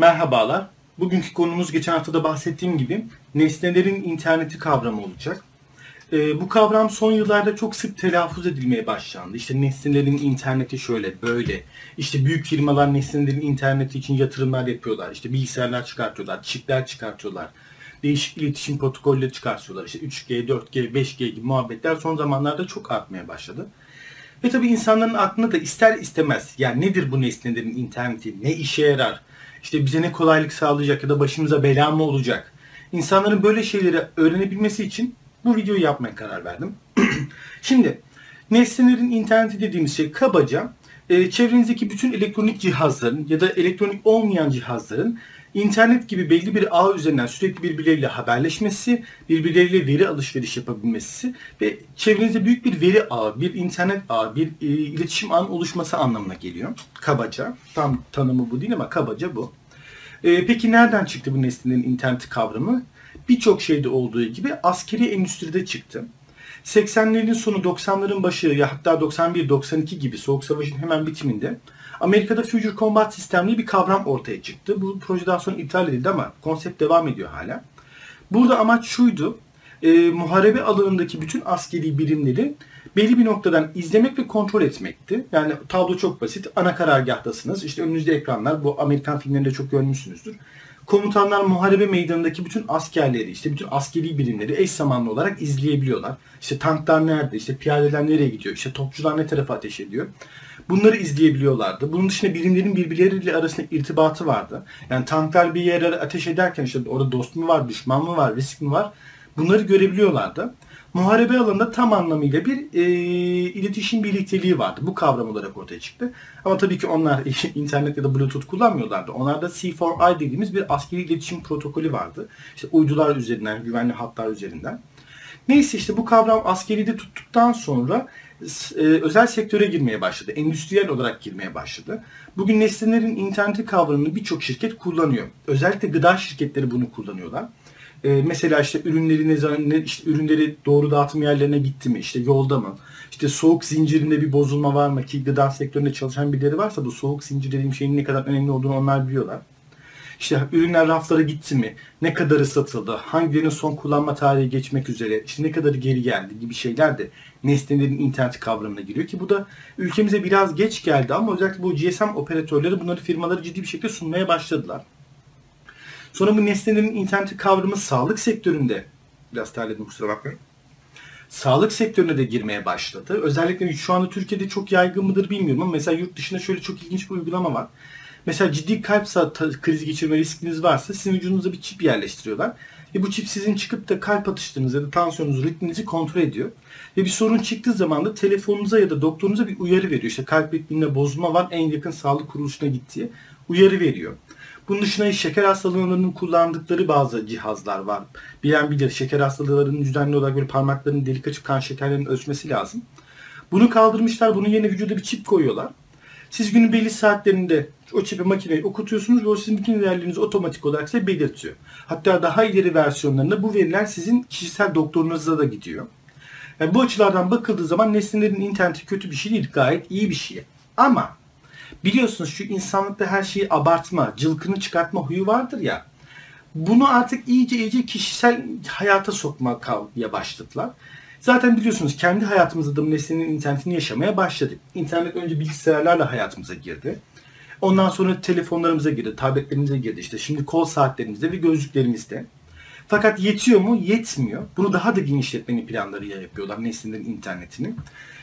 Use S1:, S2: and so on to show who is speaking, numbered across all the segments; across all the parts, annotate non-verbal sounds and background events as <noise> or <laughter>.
S1: Merhabalar. Bugünkü konumuz geçen hafta da bahsettiğim gibi nesnelerin interneti kavramı olacak. Ee, bu kavram son yıllarda çok sık telaffuz edilmeye başlandı. İşte nesnelerin interneti şöyle, böyle. İşte büyük firmalar nesnelerin interneti için yatırımlar yapıyorlar. İşte bilgisayarlar çıkartıyorlar, çipler çıkartıyorlar. Değişik iletişim protokolleri çıkartıyorlar. İşte 3G, 4G, 5G gibi muhabbetler son zamanlarda çok artmaya başladı. Ve tabii insanların aklına da ister istemez yani nedir bu nesnelerin interneti, ne işe yarar, işte bize ne kolaylık sağlayacak ya da başımıza bela mı olacak? İnsanların böyle şeyleri öğrenebilmesi için bu videoyu yapmaya karar verdim. <clears throat> Şimdi nesnelerin interneti dediğimiz şey kabaca e, çevrenizdeki bütün elektronik cihazların ya da elektronik olmayan cihazların internet gibi belli bir ağ üzerinden sürekli birbirleriyle haberleşmesi, birbirleriyle veri alışveriş yapabilmesi ve çevrenizde büyük bir veri ağı, bir internet ağı, bir e, iletişim ağının oluşması anlamına geliyor. Kabaca. Tam tanımı bu değil ama kabaca bu. E, peki nereden çıktı bu nesnelerin interneti kavramı? Birçok şeyde olduğu gibi askeri endüstride çıktı. 80'lerin sonu 90'ların başı ya hatta 91-92 gibi Soğuk Savaş'ın hemen bitiminde Amerika'da Future Combat sistemli bir kavram ortaya çıktı. Bu projeden sonra iptal edildi ama konsept devam ediyor hala. Burada amaç şuydu. E, muharebe alanındaki bütün askeri birimleri belli bir noktadan izlemek ve kontrol etmekti. Yani tablo çok basit. Ana karargahtasınız. İşte önünüzde ekranlar. Bu Amerikan filmlerinde çok görmüşsünüzdür. Komutanlar muharebe meydanındaki bütün askerleri, işte bütün askeri birimleri eş zamanlı olarak izleyebiliyorlar. İşte tanklar nerede, işte piyadeler nereye gidiyor, işte topçular ne tarafa ateş ediyor. Bunları izleyebiliyorlardı. Bunun dışında birimlerin birbirleriyle arasında irtibatı vardı. Yani tanklar bir yere ateş ederken işte orada dost mu var, düşman mı var, risk mi var? Bunları görebiliyorlardı. Muharebe alanında tam anlamıyla bir e, iletişim birlikteliği vardı. Bu kavram olarak ortaya çıktı. Ama tabii ki onlar <laughs> internet ya da bluetooth kullanmıyorlardı. Onlarda C4I dediğimiz bir askeri iletişim protokolü vardı. İşte uydular üzerinden, güvenli hatlar üzerinden. Neyse işte bu kavram askeride tuttuktan sonra e, özel sektöre girmeye başladı. Endüstriyel olarak girmeye başladı. Bugün nesnelerin interneti kavramını birçok şirket kullanıyor. Özellikle gıda şirketleri bunu kullanıyorlar. E, mesela işte ürünleri ne zaman işte ürünleri doğru dağıtım yerlerine gitti mi? İşte yolda mı? İşte soğuk zincirinde bir bozulma var mı ki gıda sektöründe çalışan birileri varsa bu soğuk zincir dediğim şeyin ne kadar önemli olduğunu onlar biliyorlar. İşte ürünler raflara gitti mi? Ne kadarı satıldı? Hangilerinin son kullanma tarihi geçmek üzere? İşte ne kadarı geri geldi gibi şeyler de nesnelerin internet kavramına giriyor ki bu da ülkemize biraz geç geldi ama özellikle bu GSM operatörleri bunları firmaları ciddi bir şekilde sunmaya başladılar. Sonra bu nesnelerin interneti kavramı sağlık sektöründe biraz terledim kusura bakmayın. Sağlık sektörüne de girmeye başladı. Özellikle şu anda Türkiye'de çok yaygın mıdır bilmiyorum ama mesela yurt dışında şöyle çok ilginç bir uygulama var. Mesela ciddi kalp krizi geçirme riskiniz varsa sizin vücudunuza bir çip yerleştiriyorlar. Ve bu çip sizin çıkıp da kalp atışlarınızı ya da tansiyonunuzu, ritminizi kontrol ediyor. Ve bir sorun çıktığı zaman da telefonunuza ya da doktorunuza bir uyarı veriyor. İşte kalp ritminde bozulma var en yakın sağlık kuruluşuna gittiği uyarı veriyor. Bunun dışında şeker hastalarının kullandıkları bazı cihazlar var. Bilen bilir şeker hastalarının düzenli olarak böyle parmaklarının delik açıp kan şekerlerinin ölçmesi lazım. Bunu kaldırmışlar. Bunun yerine vücuda bir çip koyuyorlar. Siz günün belli saatlerinde o çipi makineye okutuyorsunuz ve o sizin bütün değerlerinizi otomatik olarak size belirtiyor. Hatta daha ileri versiyonlarında bu veriler sizin kişisel doktorunuza da gidiyor. Yani bu açılardan bakıldığı zaman nesnelerin interneti kötü bir şey değil. Gayet iyi bir şey. Ama biliyorsunuz şu insanlıkta her şeyi abartma, cılkını çıkartma huyu vardır ya. Bunu artık iyice iyice kişisel hayata sokmaya başladılar. Zaten biliyorsunuz kendi hayatımızda da nesnenin internetini yaşamaya başladık. İnternet önce bilgisayarlarla hayatımıza girdi. Ondan sonra telefonlarımıza girdi, tabletlerimize girdi. İşte şimdi kol saatlerimizde ve gözlüklerimizde. Fakat yetiyor mu? Yetmiyor. Bunu daha da genişletmenin planları yapıyorlar nesnelerin internetini.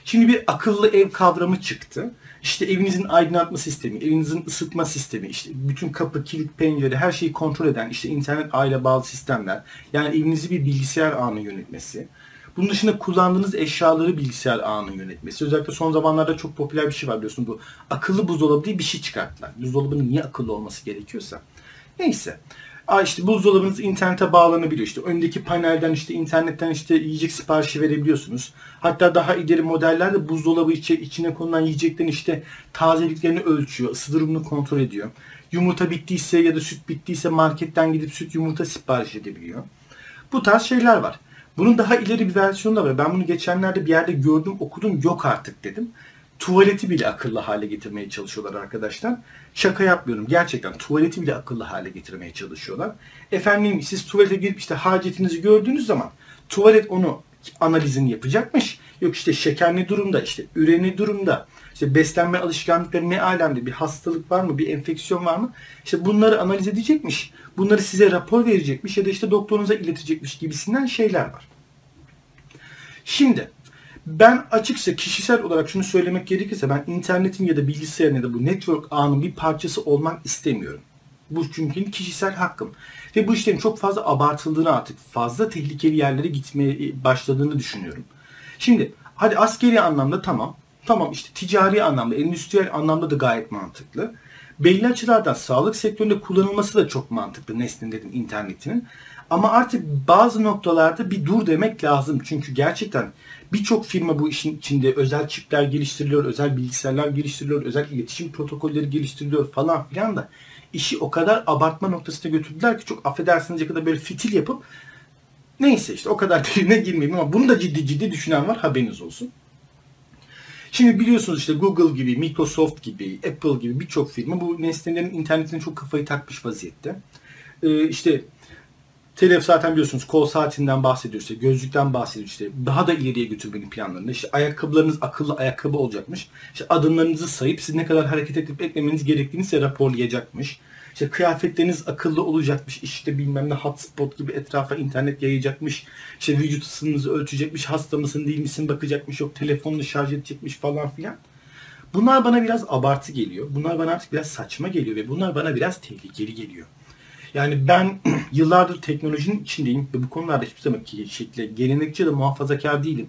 S1: Şimdi bir akıllı ev kavramı çıktı. İşte evinizin aydınlatma sistemi, evinizin ısıtma sistemi, işte bütün kapı, kilit, pencere her şeyi kontrol eden işte internet aile bağlı sistemler. Yani evinizi bir bilgisayar ağına yönetmesi. Bunun dışında kullandığınız eşyaları bilgisayar ağının yönetmesi. Özellikle son zamanlarda çok popüler bir şey var biliyorsun bu. Akıllı buzdolabı diye bir şey çıkarttılar. Buzdolabının niye akıllı olması gerekiyorsa. Neyse. Aa işte buzdolabınız internete bağlanabiliyor. İşte öndeki panelden işte internetten işte yiyecek siparişi verebiliyorsunuz. Hatta daha ileri modellerde buzdolabı içi, içine konulan yiyeceklerin işte tazeliklerini ölçüyor. ısı durumunu kontrol ediyor. Yumurta bittiyse ya da süt bittiyse marketten gidip süt yumurta sipariş edebiliyor. Bu tarz şeyler var. Bunun daha ileri bir versiyonu da var. Ben bunu geçenlerde bir yerde gördüm, okudum. Yok artık dedim. tuvaleti bile akıllı hale getirmeye çalışıyorlar arkadaşlar. Şaka yapmıyorum. Gerçekten tuvaleti bile akıllı hale getirmeye çalışıyorlar. Efendim siz tuvalete girip işte hacetinizi gördüğünüz zaman tuvalet onu analizini yapacakmış. Yok işte şeker ne durumda, işte üreni durumda, işte beslenme alışkanlıkları ne alemde, bir hastalık var mı, bir enfeksiyon var mı? İşte bunları analiz edecekmiş. Bunları size rapor verecekmiş ya da işte doktorunuza iletecekmiş gibisinden şeyler var. Şimdi ben açıkça kişisel olarak şunu söylemek gerekirse ben internetin ya da bilgisayarın ya da bu network ağının bir parçası olmak istemiyorum. Bu çünkü kişisel hakkım. Ve bu işlerin çok fazla abartıldığını artık fazla tehlikeli yerlere gitmeye başladığını düşünüyorum. Şimdi hadi askeri anlamda tamam. Tamam işte ticari anlamda, endüstriyel anlamda da gayet mantıklı. Belli açılardan sağlık sektöründe kullanılması da çok mantıklı nesnelerin, internetinin. Ama artık bazı noktalarda bir dur demek lazım. Çünkü gerçekten birçok firma bu işin içinde özel çipler geliştiriliyor, özel bilgisayarlar geliştiriliyor, özel iletişim protokolleri geliştiriliyor falan filan da işi o kadar abartma noktasına götürdüler ki çok affedersiniz ya kadar böyle fitil yapıp neyse işte o kadar <laughs> derine girmeyeyim ama bunu da ciddi ciddi düşünen var haberiniz olsun. Şimdi biliyorsunuz işte Google gibi, Microsoft gibi, Apple gibi birçok firma bu nesnelerin internetine çok kafayı takmış vaziyette. Ee, işte Telef zaten biliyorsunuz kol saatinden bahsediyor işte gözlükten bahsediyor işte daha da ileriye götürmenin planlarında işte ayakkabılarınız akıllı ayakkabı olacakmış. İşte adımlarınızı sayıp siz ne kadar hareket edip eklemeniz gerektiğini size raporlayacakmış. İşte kıyafetleriniz akıllı olacakmış. işte bilmem ne hotspot gibi etrafa internet yayacakmış. İşte vücut ısınızı ölçecekmiş. Hasta mısın değil misin bakacakmış. Yok telefonunu şarj edecekmiş falan filan. Bunlar bana biraz abartı geliyor. Bunlar bana artık biraz saçma geliyor ve bunlar bana biraz tehlikeli geliyor. Yani ben <clears throat> yıllardır teknolojinin içindeyim ve bu konularda hiçbir zaman ki şekilde gelenekçi de muhafazakar değilim.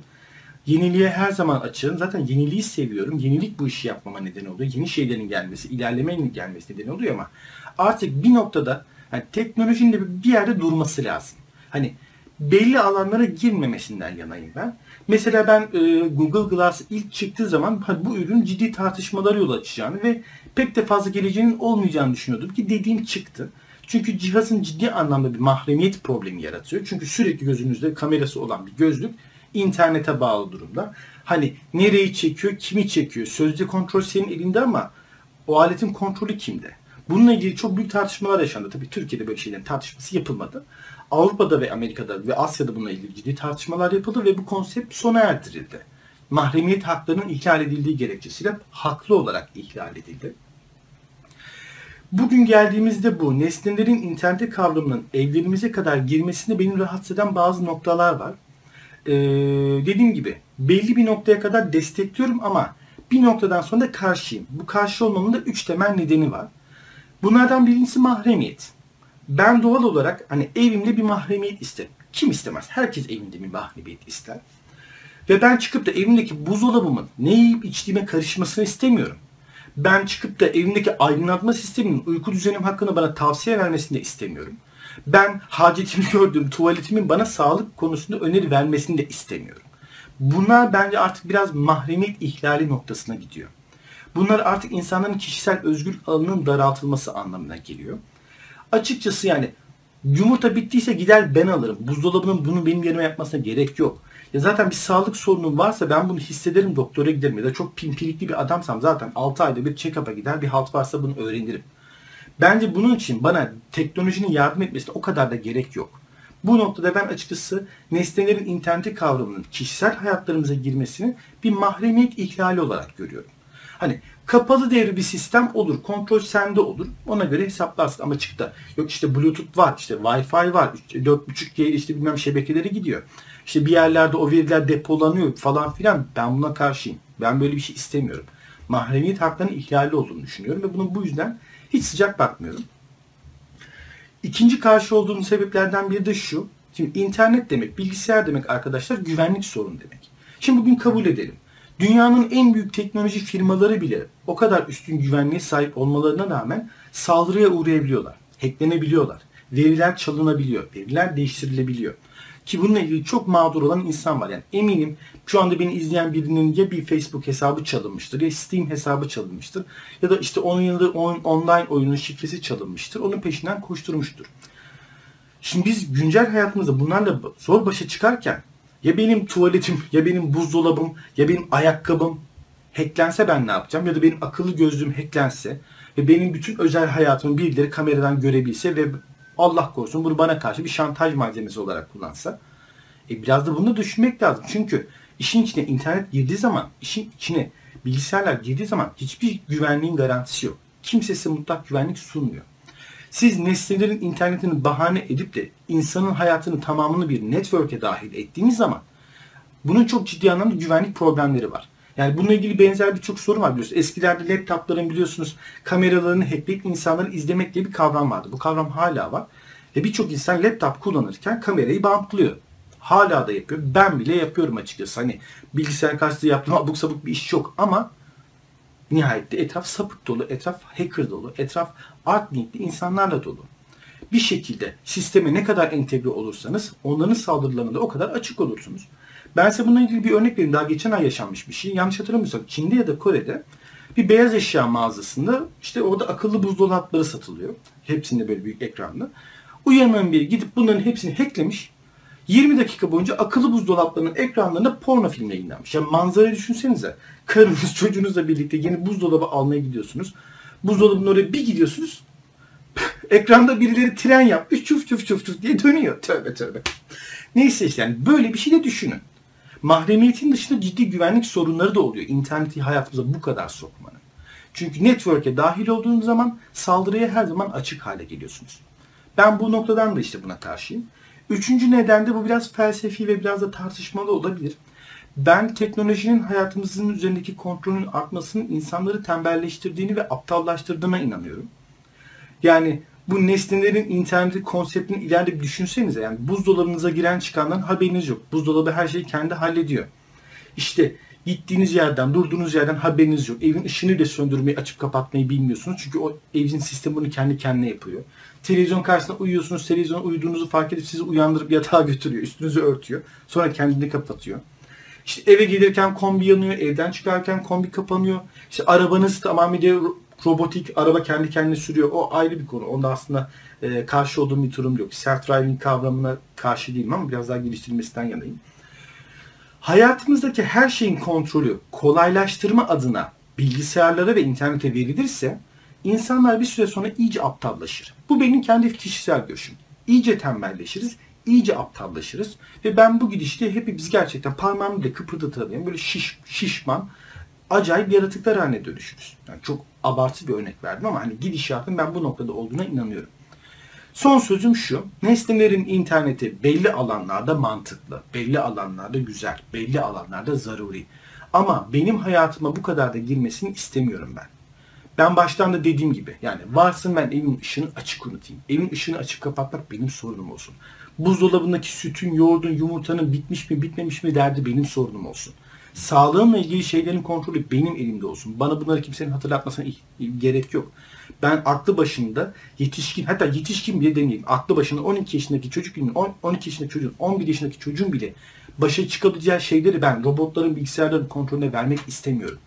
S1: Yeniliğe her zaman açığım. Zaten yeniliği seviyorum. Yenilik bu işi yapmama neden oluyor. Yeni şeylerin gelmesi, ilerlemenin gelmesi neden oluyor ama artık bir noktada yani teknolojinin de bir yerde durması lazım. Hani belli alanlara girmemesinden yanayım ben. Mesela ben e, Google Glass ilk çıktığı zaman bu ürün ciddi tartışmalara yol açacağını ve pek de fazla geleceğinin olmayacağını düşünüyordum ki dediğim çıktı. Çünkü cihazın ciddi anlamda bir mahremiyet problemi yaratıyor. Çünkü sürekli gözünüzde kamerası olan bir gözlük internete bağlı durumda. Hani nereyi çekiyor, kimi çekiyor? Sözde kontrol senin elinde ama o aletin kontrolü kimde? Bununla ilgili çok büyük tartışmalar yaşandı. Tabii Türkiye'de böyle şeylerin tartışması yapılmadı. Avrupa'da ve Amerika'da ve Asya'da bununla ilgili ciddi tartışmalar yapıldı ve bu konsept sona erdirildi. Mahremiyet haklarının ihlal edildiği gerekçesiyle haklı olarak ihlal edildi. Bugün geldiğimizde bu nesnelerin internete kavramının evlerimize kadar girmesinde beni rahatsız eden bazı noktalar var. Ee, dediğim gibi belli bir noktaya kadar destekliyorum ama bir noktadan sonra da karşıyım. Bu karşı olmamın da üç temel nedeni var. Bunlardan birincisi mahremiyet. Ben doğal olarak hani evimde bir mahremiyet isterim. Kim istemez? Herkes evinde bir mahremiyet ister. Ve ben çıkıp da evimdeki buzdolabımın ne yiyip içtiğime karışmasını istemiyorum ben çıkıp da evimdeki aydınlatma sisteminin uyku düzenim hakkında bana tavsiye vermesini de istemiyorum. Ben hacetimi <laughs> gördüğüm tuvaletimin bana sağlık konusunda öneri vermesini de istemiyorum. Bunlar bence artık biraz mahremiyet ihlali noktasına gidiyor. Bunlar artık insanların kişisel özgür alanının daraltılması anlamına geliyor. Açıkçası yani yumurta bittiyse gider ben alırım. Buzdolabının bunu benim yerime yapmasına gerek yok. Ya zaten bir sağlık sorunum varsa ben bunu hissederim doktora giderim ya da çok pimpirikli bir adamsam zaten 6 ayda bir check-up'a gider bir halt varsa bunu öğrenirim. Bence bunun için bana teknolojinin yardım etmesine o kadar da gerek yok. Bu noktada ben açıkçası nesnelerin interneti kavramının kişisel hayatlarımıza girmesini bir mahremiyet ihlali olarak görüyorum. Hani kapalı devre bir sistem olur. Kontrol sende olur. Ona göre hesaplarsın. Ama çıktı. Yok işte Bluetooth var. işte Wi-Fi var. 4.5G işte bilmem şebekeleri gidiyor işte bir yerlerde o veriler depolanıyor falan filan. Ben buna karşıyım. Ben böyle bir şey istemiyorum. Mahremiyet haklarının ihlali olduğunu düşünüyorum ve bunun bu yüzden hiç sıcak bakmıyorum. İkinci karşı olduğum sebeplerden biri de şu. Şimdi internet demek, bilgisayar demek arkadaşlar güvenlik sorunu demek. Şimdi bugün kabul edelim. Dünyanın en büyük teknoloji firmaları bile o kadar üstün güvenliğe sahip olmalarına rağmen saldırıya uğrayabiliyorlar. Hacklenebiliyorlar. Veriler çalınabiliyor. Veriler değiştirilebiliyor. Ki bununla ilgili çok mağdur olan insan var. Yani eminim şu anda beni izleyen birinin ya bir Facebook hesabı çalınmıştır ya Steam hesabı çalınmıştır. Ya da işte 10 yıldır on, online oyunun şifresi çalınmıştır. Onun peşinden koşturmuştur. Şimdi biz güncel hayatımızda bunlarla zor başa çıkarken ya benim tuvaletim, ya benim buzdolabım, ya benim ayakkabım hacklense ben ne yapacağım? Ya da benim akıllı gözlüğüm hacklense ve benim bütün özel hayatımı birileri kameradan görebilse ve Allah korusun bunu bana karşı bir şantaj malzemesi olarak kullansa. E biraz da bunu düşünmek lazım. Çünkü işin içine internet girdiği zaman, işin içine bilgisayarlar girdiği zaman hiçbir güvenliğin garantisi yok. Kimse size mutlak güvenlik sunmuyor. Siz nesnelerin internetini bahane edip de insanın hayatını tamamını bir network'e dahil ettiğiniz zaman bunun çok ciddi anlamda güvenlik problemleri var. Yani bununla ilgili benzer birçok sorun var biliyorsunuz. Eskilerde laptopların biliyorsunuz kameralarını hackleyip insanları izlemek diye bir kavram vardı. Bu kavram hala var. Ve birçok insan laptop kullanırken kamerayı bantlıyor. Hala da yapıyor. Ben bile yapıyorum açıkçası. Hani bilgisayar karşısında yaptığım <laughs> abuk sabuk bir iş yok ama nihayette etraf sapık dolu, etraf hacker dolu, etraf art niyetli insanlarla dolu. Bir şekilde sisteme ne kadar entegre olursanız onların saldırılarına da o kadar açık olursunuz. Ben size bununla ilgili bir örnek vereyim. Daha geçen ay yaşanmış bir şey. Yanlış hatırlamıyorsam Çin'de ya da Kore'de bir beyaz eşya mağazasında işte orada akıllı buzdolapları satılıyor. Hepsinde böyle büyük ekranlı. Uyanan biri gidip bunların hepsini hacklemiş. 20 dakika boyunca akıllı buzdolaplarının ekranlarında porno filmi yayınlanmış. Yani manzarayı düşünsenize. Karınız <laughs> çocuğunuzla birlikte yeni buzdolabı almaya gidiyorsunuz. Buzdolabının oraya bir gidiyorsunuz. <laughs> Ekranda birileri tren yapmış çuf çuf çuf çuf diye dönüyor. Tövbe tövbe. Neyse işte yani böyle bir şey de düşünün. Mahremiyetin dışında ciddi güvenlik sorunları da oluyor. İnterneti hayatımıza bu kadar sokmanın. Çünkü network'e dahil olduğunuz zaman saldırıya her zaman açık hale geliyorsunuz. Ben bu noktadan da işte buna karşıyım. Üçüncü neden de bu biraz felsefi ve biraz da tartışmalı olabilir. Ben teknolojinin hayatımızın üzerindeki kontrolün artmasının insanları tembelleştirdiğini ve aptallaştırdığına inanıyorum. Yani bu nesnelerin interneti konseptini ileride bir düşünsenize. Yani buzdolabınıza giren çıkandan haberiniz yok. Buzdolabı her şeyi kendi hallediyor. İşte gittiğiniz yerden, durduğunuz yerden haberiniz yok. Evin ışığını bile söndürmeyi, açıp kapatmayı bilmiyorsunuz. Çünkü o evin sistemi bunu kendi kendine yapıyor. Televizyon karşısında uyuyorsunuz. Televizyon uyuduğunuzu fark edip sizi uyandırıp yatağa götürüyor. Üstünüzü örtüyor. Sonra kendini kapatıyor. İşte eve gelirken kombi yanıyor. Evden çıkarken kombi kapanıyor. İşte arabanız tamamıyla robotik araba kendi kendine sürüyor. O ayrı bir konu. Onda aslında e, karşı olduğum bir durum yok. Self-driving kavramına karşı değilim ama biraz daha geliştirilmesinden yanayım. Hayatımızdaki her şeyin kontrolü kolaylaştırma adına bilgisayarlara ve internete verilirse insanlar bir süre sonra iyice aptallaşır. Bu benim kendi kişisel görüşüm. İyice tembelleşiriz, iyice aptallaşırız ve ben bu gidişte hepimiz gerçekten parmağımı bile kıpırdatamayan böyle şiş, şişman, acayip yaratıklar haline dönüşürüz. Yani çok abartı bir örnek verdim ama hani gidişatın ben bu noktada olduğuna inanıyorum. Son sözüm şu. Nesnelerin interneti belli alanlarda mantıklı, belli alanlarda güzel, belli alanlarda zaruri. Ama benim hayatıma bu kadar da girmesini istemiyorum ben. Ben baştan da dediğim gibi yani varsın ben evin ışığını açık unutayım. Evin ışığını açık kapatmak benim sorunum olsun. Buzdolabındaki sütün, yoğurdun, yumurtanın bitmiş mi bitmemiş mi derdi benim sorunum olsun. Sağlığımla ilgili şeylerin kontrolü benim elimde olsun. Bana bunları kimsenin hatırlatmasına gerek yok. Ben aklı başında yetişkin hatta yetişkin bile demeyeyim. Aklı başında 12 yaşındaki çocuk 12 yaşındaki çocuğun 11 yaşındaki çocuğun bile başa çıkabileceği şeyleri ben robotların bilgisayarların kontrolüne vermek istemiyorum.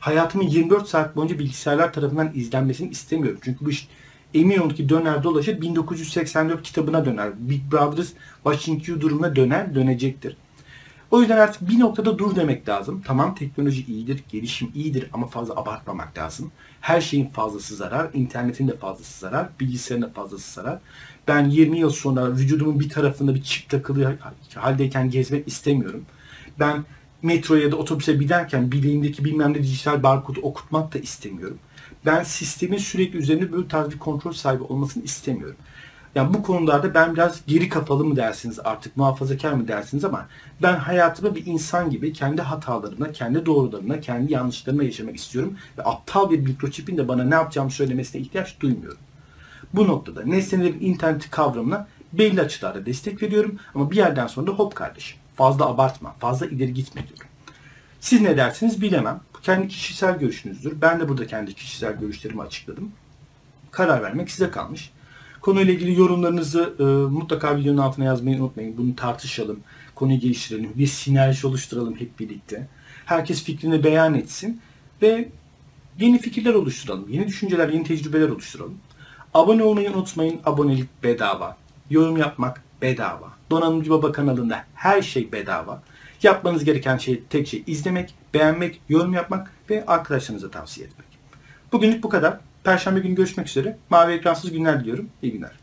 S1: Hayatımın 24 saat boyunca bilgisayarlar tarafından izlenmesini istemiyorum. Çünkü bu iş emin olun ki döner dolaşır 1984 kitabına döner. Big Brothers Watching You durumuna döner dönecektir. O yüzden artık bir noktada dur demek lazım. Tamam teknoloji iyidir, gelişim iyidir ama fazla abartmamak lazım. Her şeyin fazlası zarar, internetin de fazlası zarar, bilgisayarın da fazlası zarar. Ben 20 yıl sonra vücudumun bir tarafında bir çip takılı haldeyken gezmek istemiyorum. Ben metroya ya da otobüse binerken bileğimdeki bilmem ne dijital barkodu okutmak da istemiyorum. Ben sistemin sürekli üzerinde böyle tarz bir kontrol sahibi olmasını istemiyorum. Yani bu konularda ben biraz geri kafalı mı dersiniz artık muhafazakar mı dersiniz ama ben hayatımı bir insan gibi kendi hatalarına, kendi doğrularına, kendi yanlışlarına yaşamak istiyorum. Ve aptal bir mikroçipin de bana ne yapacağımı söylemesine ihtiyaç duymuyorum. Bu noktada nesnelerin interneti kavramına belli açılarda destek veriyorum ama bir yerden sonra da hop kardeşim fazla abartma, fazla ileri gitme diyorum. Siz ne dersiniz bilemem. Bu kendi kişisel görüşünüzdür. Ben de burada kendi kişisel görüşlerimi açıkladım. Karar vermek size kalmış. Konuyla ilgili yorumlarınızı e, mutlaka videonun altına yazmayı unutmayın. Bunu tartışalım, konuyu geliştirelim, bir sinerji oluşturalım hep birlikte. Herkes fikrini beyan etsin ve yeni fikirler oluşturalım, yeni düşünceler, yeni tecrübeler oluşturalım. Abone olmayı unutmayın. Abonelik bedava. Yorum yapmak bedava. Donanımcı Baba kanalında her şey bedava. Yapmanız gereken şey tek şey izlemek, beğenmek, yorum yapmak ve arkadaşlarınıza tavsiye etmek. Bugünlük bu kadar. Perşembe günü görüşmek üzere. Mavi ekransız günler diliyorum. İyi günler.